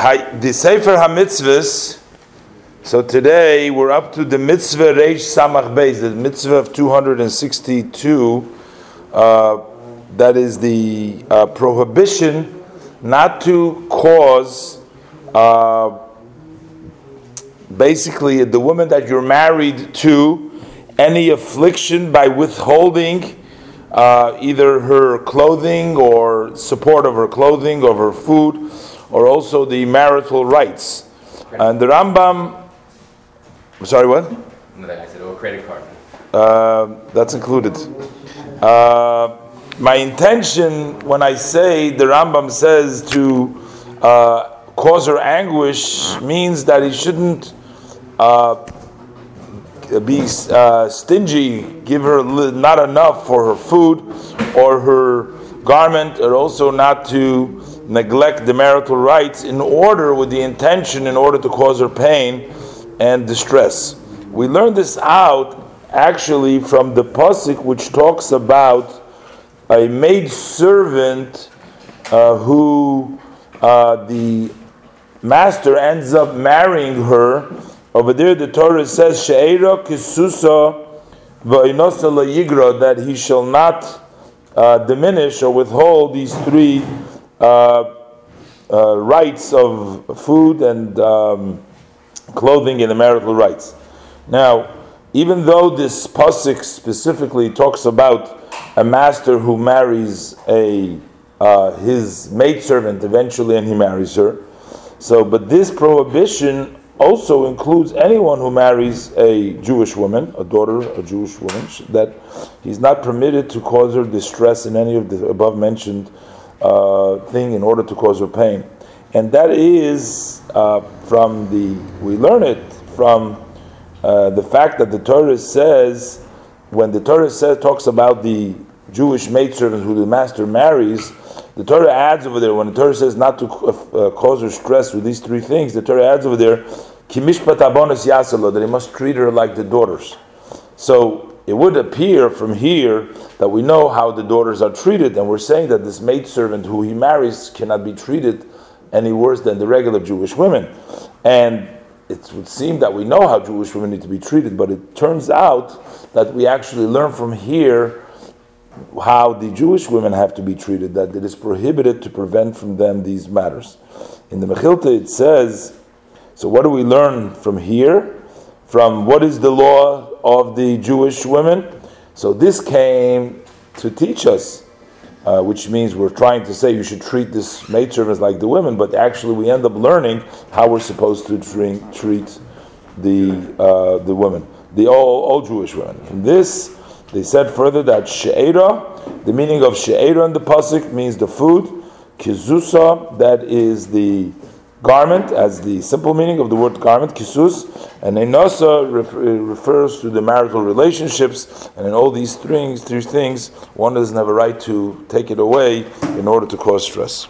the Sefer HaMitzvahs, so today we're up to the mitzvah Reish Samach Beis, the mitzvah of 262, uh, that is the uh, prohibition not to cause, uh, basically, the woman that you're married to any affliction by withholding uh, either her clothing or support of her clothing, of her food, or also the marital rights. And the Rambam, sorry, what? No, I said, oh, credit card. Uh, that's included. Uh, my intention when I say the Rambam says to uh, cause her anguish means that he shouldn't uh, be uh, stingy, give her not enough for her food or her garment, or also not to neglect the marital rights in order, with the intention, in order to cause her pain and distress. We learn this out actually from the pasuk which talks about a maid servant uh, who uh, the master ends up marrying her over there, the Torah says, She'era kisusa that he shall not uh, diminish or withhold these three rights of food and um, clothing and the marital rights. Now, even though this pasuk specifically talks about a master who marries a uh, his maidservant eventually and he marries her, so but this prohibition also includes anyone who marries a Jewish woman, a daughter, a Jewish woman, that he's not permitted to cause her distress in any of the above mentioned uh, thing in order to cause her pain. And that is uh, from the, we learn it from uh, the fact that the Torah says, when the Torah says, talks about the Jewish maidservant who the master marries, the Torah adds over there, when the Torah says not to uh, cause her stress with these three things, the Torah adds over there, that he must treat her like the daughters. So it would appear from here that we know how the daughters are treated, and we're saying that this maidservant who he marries cannot be treated any worse than the regular Jewish women. And it would seem that we know how Jewish women need to be treated, but it turns out that we actually learn from here how the Jewish women have to be treated, that it is prohibited to prevent from them these matters. In the Mechilta it says, so what do we learn from here? From what is the law of the Jewish women? So this came to teach us, uh, which means we're trying to say you should treat this maidservants like the women, but actually we end up learning how we're supposed to treat, treat the uh, the women, the all, all Jewish women. From this, they said further that she'era, the meaning of she'era in the pasuk means the food, kizusa, that is the garment as the simple meaning of the word garment, kisus, and enosa refers to the marital relationships, and in all these things, three things, one doesn't have a right to take it away in order to cause stress.